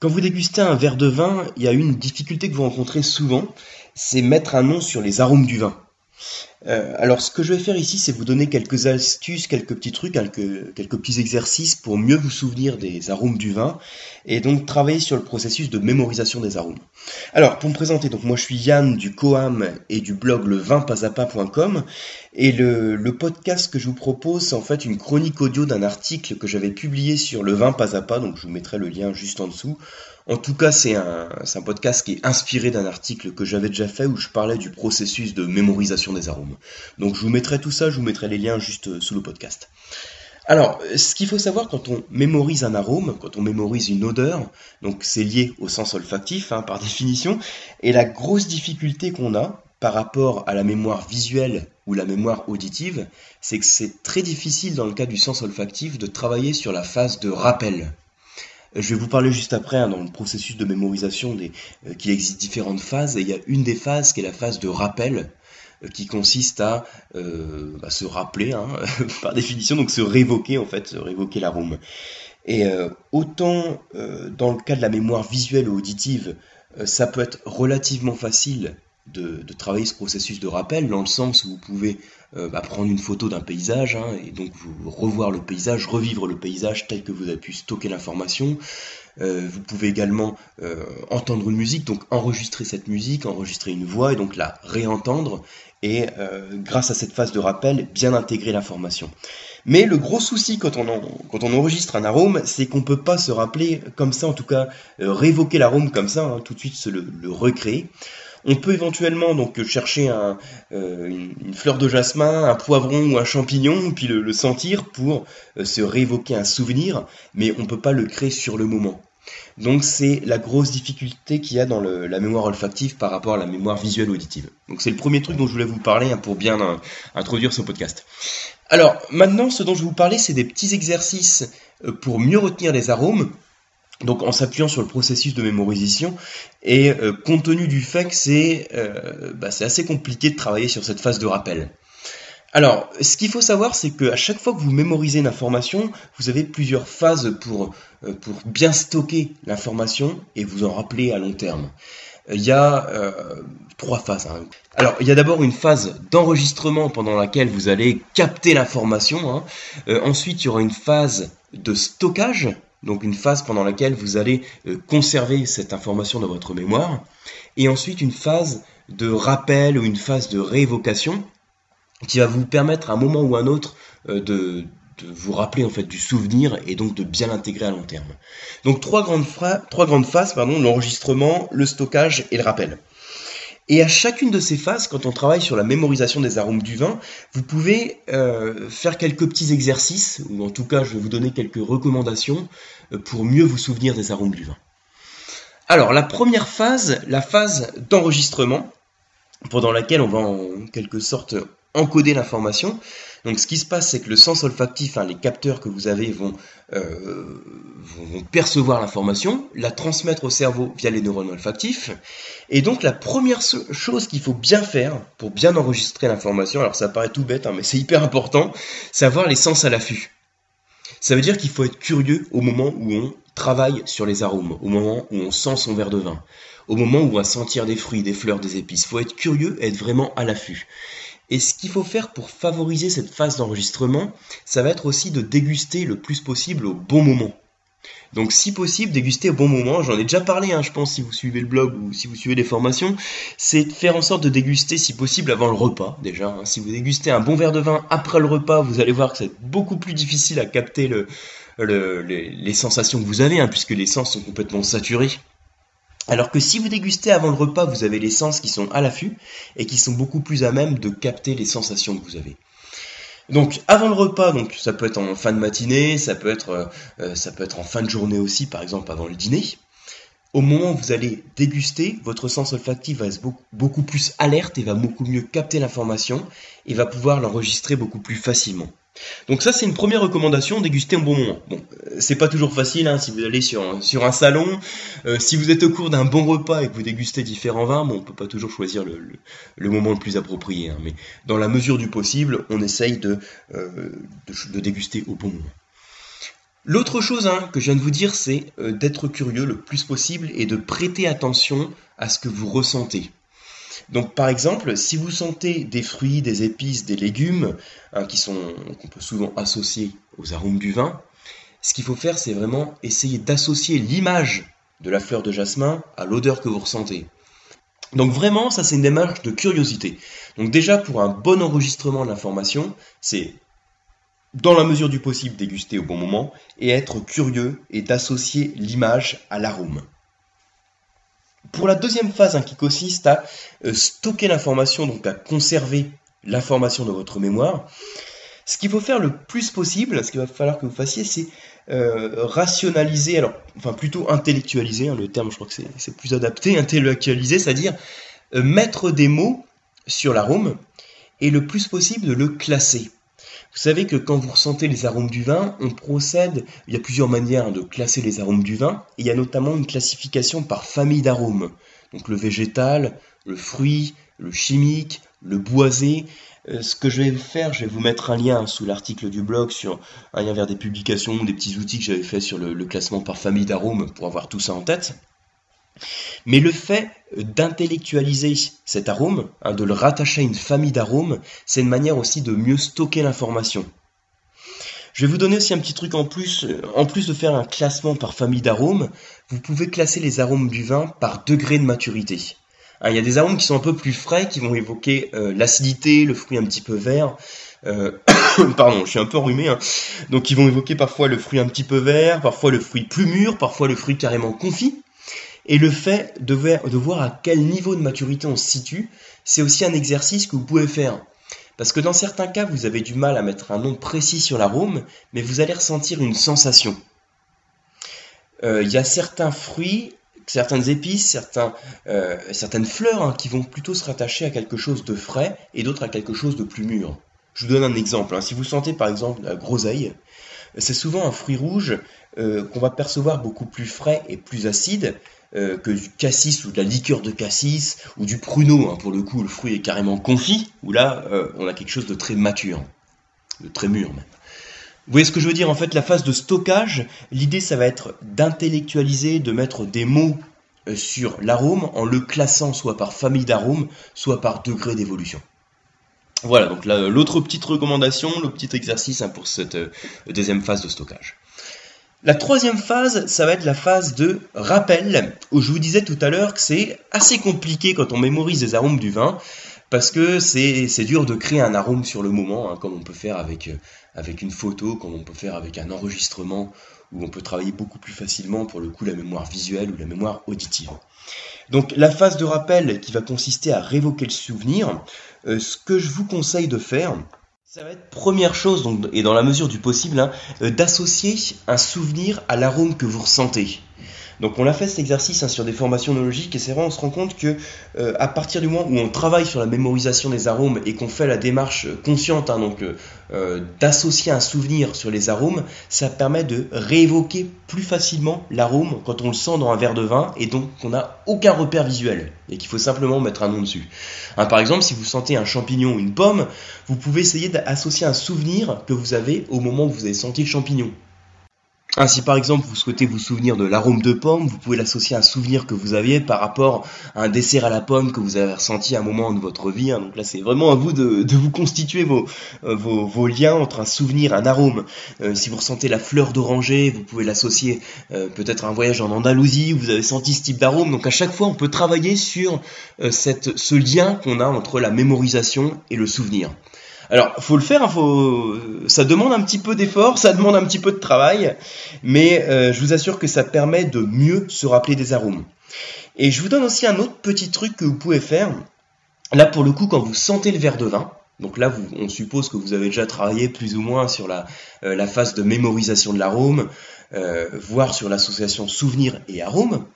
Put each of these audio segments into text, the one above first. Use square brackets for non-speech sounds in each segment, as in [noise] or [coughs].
Quand vous dégustez un verre de vin, il y a une difficulté que vous rencontrez souvent, c'est mettre un nom sur les arômes du vin. Euh, alors, ce que je vais faire ici, c'est vous donner quelques astuces, quelques petits trucs, quelques, petits exercices pour mieux vous souvenir des arômes du vin et donc travailler sur le processus de mémorisation des arômes. Alors, pour me présenter, donc moi je suis Yann du Coam et du blog le et le, podcast que je vous propose, c'est en fait une chronique audio d'un article que j'avais publié sur le vin pas, donc je vous mettrai le lien juste en dessous. En tout cas, c'est un, podcast qui est inspiré d'un article que j'avais déjà fait où je parlais du processus de mémorisation des arômes. Donc je vous mettrai tout ça, je vous mettrai les liens juste euh, sous le podcast. Alors, ce qu'il faut savoir quand on mémorise un arôme, quand on mémorise une odeur, donc c'est lié au sens olfactif hein, par [laughs] définition, et la grosse difficulté qu'on a par rapport à la mémoire visuelle ou la mémoire auditive, c'est que c'est très difficile dans le cas du sens olfactif de travailler sur la phase de rappel. Je vais vous parler juste après hein, dans le processus de mémorisation euh, qu'il existe différentes phases. Et il y a une des phases qui est la phase de rappel euh, qui consiste à euh, se rappeler hein, [laughs] par définition donc se révoquer en fait se révoquer l'arôme. Et autant dans le cas de la mémoire visuelle ou auditive ça peut être relativement facile de, travailler ce processus de rappel, dans le sens où vous pouvez euh, bah, prendre une photo d'un paysage, hein, et donc vous revoir le paysage, revivre le paysage tel que vous avez pu stocker l'information. Euh, vous pouvez également euh, entendre une musique, donc enregistrer cette musique, enregistrer une voix, et donc la réentendre, et grâce à cette phase de rappel, bien intégrer l'information. Mais le gros souci quand on, enregistre un arôme, c'est qu'on ne peut pas se rappeler comme ça, en tout cas révoquer l'arôme comme ça, hein, tout de suite se le recréer. On peut éventuellement donc chercher euh, une, fleur de jasmin, un poivron ou un champignon, puis le, sentir pour euh, se réévoquer un souvenir, mais on ne peut pas le créer sur le moment. Donc c'est la grosse difficulté qu'il y a dans la mémoire olfactive par rapport à la mémoire visuelle auditive. Donc c'est le premier truc dont je voulais vous parler hein, pour bien euh, introduire ce podcast. Alors maintenant, ce dont je vais vous parler, c'est des petits exercices pour mieux retenir les arômes donc en s'appuyant sur le processus de mémorisation et euh, compte tenu du fait que c'est euh, bah, assez compliqué de travailler sur cette phase de rappel. Alors, ce qu'il faut savoir, c'est qu'à chaque fois que vous mémorisez une information, vous avez plusieurs phases pour, euh, bien stocker l'information et vous en rappeler à long terme. Il y a trois phases. Hein. Alors, il y a d'abord une phase d'enregistrement pendant laquelle vous allez capter l'information. Hein. ensuite, il y aura une phase de stockage donc une phase pendant laquelle vous allez euh, conserver cette information dans votre mémoire, et ensuite une phase de rappel ou une phase de réévocation qui va vous permettre à un moment ou à un autre euh, de, vous rappeler en fait du souvenir et donc de bien l'intégrer à long terme. Donc trois grandes, phases, l'enregistrement, le stockage et le rappel. Et à chacune de ces phases, quand on travaille sur la mémorisation des arômes du vin, vous pouvez euh, faire quelques petits exercices, ou en tout cas je vais vous donner quelques recommandations euh, pour mieux vous souvenir des arômes du vin. Alors la première phase, la phase d'enregistrement, pendant laquelle on va en quelque sorte encoder l'information. Donc ce qui se passe, c'est que le sens olfactif, hein, les capteurs que vous avez vont, euh, vont percevoir l'information, la transmettre au cerveau via les neurones olfactifs. Et donc la première chose qu'il faut bien faire pour bien enregistrer l'information, alors ça paraît tout bête, hein, mais c'est hyper important, c'est avoir les sens à l'affût. Ça veut dire qu'il faut être curieux au moment où on travaille sur les arômes, au moment où on sent son verre de vin, au moment où on va sentir des fruits, des fleurs, des épices. Il faut être curieux être vraiment à l'affût. Et ce qu'il faut faire pour favoriser cette phase d'enregistrement, ça va être aussi de déguster le plus possible au bon moment. Donc si possible, déguster au bon moment, j'en ai déjà parlé, hein, je pense, si vous suivez le blog ou si vous suivez les formations, c'est de faire en sorte de déguster si possible avant le repas déjà. Hein. Si vous dégustez un bon verre de vin après le repas, vous allez voir que c'est beaucoup plus difficile à capter le, les, sensations que vous avez, hein, puisque les sens sont complètement saturés. Alors que si vous dégustez avant le repas, vous avez les sens qui sont à l'affût et qui sont beaucoup plus à même de capter les sensations que vous avez. Donc avant le repas, donc ça peut être en fin de matinée, ça peut être, euh, euh, ça peut être en fin de journée aussi, par exemple avant le dîner. Au moment où vous allez déguster, votre sens olfactif va être beaucoup, beaucoup plus alerte et va beaucoup mieux capter l'information et va pouvoir l'enregistrer beaucoup plus facilement. Donc ça c'est une première recommandation, déguster au bon moment. Bon, euh, c'est pas toujours facile hein, si vous allez sur, un salon, euh, si vous êtes au cours d'un bon repas et que vous dégustez différents vins, bon, on peut pas toujours choisir le, moment le plus approprié, hein, mais dans la mesure du possible, on essaye de, euh, de, déguster au bon moment. L'autre chose hein, que je viens de vous dire, c'est d'être curieux le plus possible et de prêter attention à ce que vous ressentez. Donc par exemple, si vous sentez des fruits, des épices, des légumes, hein, qui sont qu'on peut souvent associer aux arômes du vin, ce qu'il faut faire, c'est vraiment essayer d'associer l'image de la fleur de jasmin à l'odeur que vous ressentez. Donc vraiment, ça c'est une démarche de curiosité. Donc déjà pour un bon enregistrement de l'information, c'est dans la mesure du possible déguster au bon moment et être curieux et d'associer l'image à l'arôme. Pour la deuxième phase hein, qui consiste à euh, stocker l'information, donc à conserver l'information dans votre mémoire, ce qu'il faut faire le plus possible, ce qu'il va falloir que vous fassiez, c'est euh, rationaliser, alors, enfin plutôt intellectualiser, hein, le terme je crois que c'est plus adapté, intellectualiser, c'est-à-dire euh, mettre des mots sur l'arôme et le plus possible de le classer. Vous savez que quand vous ressentez les arômes du vin, on procède, il y a plusieurs manières de classer les arômes du vin, il y a notamment une classification par famille d'arômes. Donc le végétal, le fruit, le chimique, le boisé. Euh, ce que je vais faire, je vais vous mettre un lien sous l'article du blog sur un lien vers des publications, des petits outils que j'avais fait sur le classement par famille d'arômes pour avoir tout ça en tête. Mais le fait d'intellectualiser cet arôme, hein, de le rattacher à une famille d'arômes, c'est une manière aussi de mieux stocker l'information. Je vais vous donner aussi un petit truc en plus. En plus de faire un classement par famille d'arômes, vous pouvez classer les arômes du vin par degré de maturité. Hein, il y a des arômes qui sont un peu plus frais, qui vont évoquer euh, l'acidité, le fruit un petit peu vert. Euh, [coughs] pardon, je suis un peu enrhumé. Hein. Donc ils vont évoquer parfois le fruit un petit peu vert, parfois le fruit plus mûr, parfois le fruit carrément confit. Et le fait de, voir à quel niveau de maturité on se situe, c'est aussi un exercice que vous pouvez faire. Parce que dans certains cas, vous avez du mal à mettre un nom précis sur l'arôme, mais vous allez ressentir une sensation. Euh, il y a certains fruits, certaines épices, euh, certaines fleurs hein, qui vont plutôt se rattacher à quelque chose de frais et d'autres à quelque chose de plus mûr. Je vous donne un exemple. Hein. Si vous sentez par exemple la groseille, c'est souvent un fruit rouge euh, qu'on va percevoir beaucoup plus frais et plus acide, euh, que du cassis ou de la liqueur de cassis ou du pruneau, hein, pour le coup le fruit est carrément confit, où là euh, on a quelque chose de très mature, de très mûr même. Vous voyez ce que je veux dire? En fait, la phase de stockage, l'idée ça va être d'intellectualiser, de mettre des mots sur l'arôme en le classant soit par famille d'arômes, soit par degré d'évolution. Voilà, donc l'autre petite recommandation, le petit exercice hein, pour cette deuxième phase de stockage. La troisième phase, ça va être la phase de rappel, où je vous disais tout à l'heure que c'est assez compliqué quand on mémorise les arômes du vin, parce que c'est dur de créer un arôme sur le moment, hein, comme on peut faire avec, euh, avec une photo, comme on peut faire avec un enregistrement, où on peut travailler beaucoup plus facilement pour le coup la mémoire visuelle ou la mémoire auditive. Donc la phase de rappel qui va consister à révoquer le souvenir, euh, ce que je vous conseille de faire, ça va être première chose, donc, et dans la mesure du possible, hein, euh, d'associer un souvenir à l'arôme que vous ressentez. Donc on a fait cet exercice hein, sur des formations neurologiques et c'est vrai on se rend compte que euh, à partir du moment où on travaille sur la mémorisation des arômes et qu'on fait la démarche consciente hein, euh, d'associer un souvenir sur les arômes, ça permet de réévoquer plus facilement l'arôme quand on le sent dans un verre de vin et donc qu'on n'a aucun repère visuel et qu'il faut simplement mettre un nom dessus. Hein, par exemple, si vous sentez un champignon ou une pomme, vous pouvez essayer d'associer un souvenir que vous avez au moment où vous avez senti le champignon. Ainsi, par exemple, vous souhaitez vous souvenir de l'arôme de pomme, vous pouvez l'associer à un souvenir que vous aviez par rapport à un dessert à la pomme que vous avez ressenti à un moment de votre vie. Hein. Donc là, c'est vraiment à vous de, vous constituer euh, vos, liens entre un souvenir, un arôme. Euh, si vous ressentez la fleur d'oranger, vous pouvez l'associer euh, peut-être à un voyage en Andalousie où vous avez senti ce type d'arôme. Donc à chaque fois, on peut travailler sur ce lien qu'on a entre la mémorisation et le souvenir. Alors, faut le faire, hein, faut... ça demande un petit peu d'effort, ça demande un petit peu de travail, mais euh, je vous assure que ça permet de mieux se rappeler des arômes. Et je vous donne aussi un autre petit truc que vous pouvez faire. Là, pour le coup, quand vous sentez le verre de vin, donc là, on suppose que vous avez déjà travaillé plus ou moins sur la, euh, phase de mémorisation de l'arôme, euh, voire sur l'association souvenir et arôme.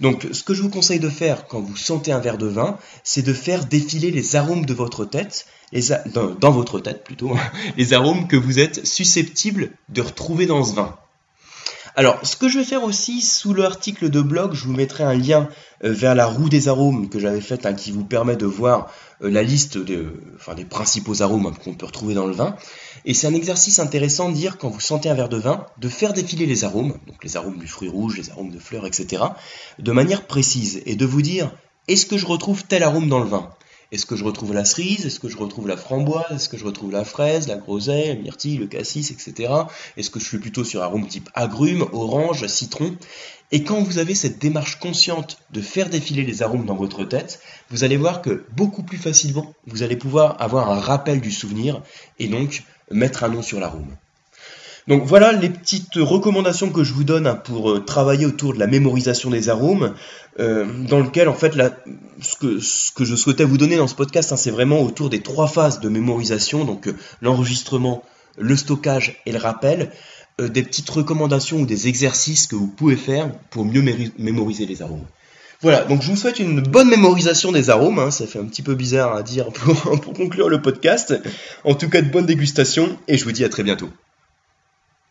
Donc, ce que je vous conseille de faire quand vous sentez un verre de vin, c'est de faire défiler les arômes de votre tête, dans, votre tête plutôt, [laughs] les arômes que vous êtes susceptibles de retrouver dans ce vin. Alors, ce que je vais faire aussi, sous l'article de blog, je vous mettrai un lien euh, vers la roue des arômes que j'avais faite, hein, qui vous permet de voir euh, la liste des principaux arômes qu'on peut retrouver dans le vin. Et c'est un exercice intéressant de dire, quand vous sentez un verre de vin, de faire défiler les arômes, donc les arômes du fruit rouge, les arômes de fleurs, etc., de manière précise, et de vous dire, est-ce que je retrouve tel arôme dans le vin? Est-ce que je retrouve la cerise? Est-ce que je retrouve la framboise? Est-ce que je retrouve la fraise, la groseille, la myrtille, le cassis, etc. Est-ce que je suis plutôt sur un arôme type agrumes, orange, citron? Et quand vous avez cette démarche consciente de faire défiler les arômes dans votre tête, vous allez voir que beaucoup plus facilement, vous allez pouvoir avoir un rappel du souvenir et donc mettre un nom sur l'arôme. Donc voilà les petites recommandations que je vous donne hein, pour euh, travailler autour de la mémorisation des arômes, euh, dans lequel en fait ce, que, ce, que, je souhaitais vous donner dans ce podcast, hein, c'est vraiment autour des trois phases de mémorisation, donc euh, l'enregistrement, le stockage et le rappel, des petites recommandations ou des exercices que vous pouvez faire pour mieux mémoriser les arômes. Voilà, donc je vous souhaite une bonne mémorisation des arômes, hein, ça fait un petit peu bizarre à dire pour, [laughs] pour conclure le podcast. En tout cas, de bonne dégustation et je vous dis à très bientôt.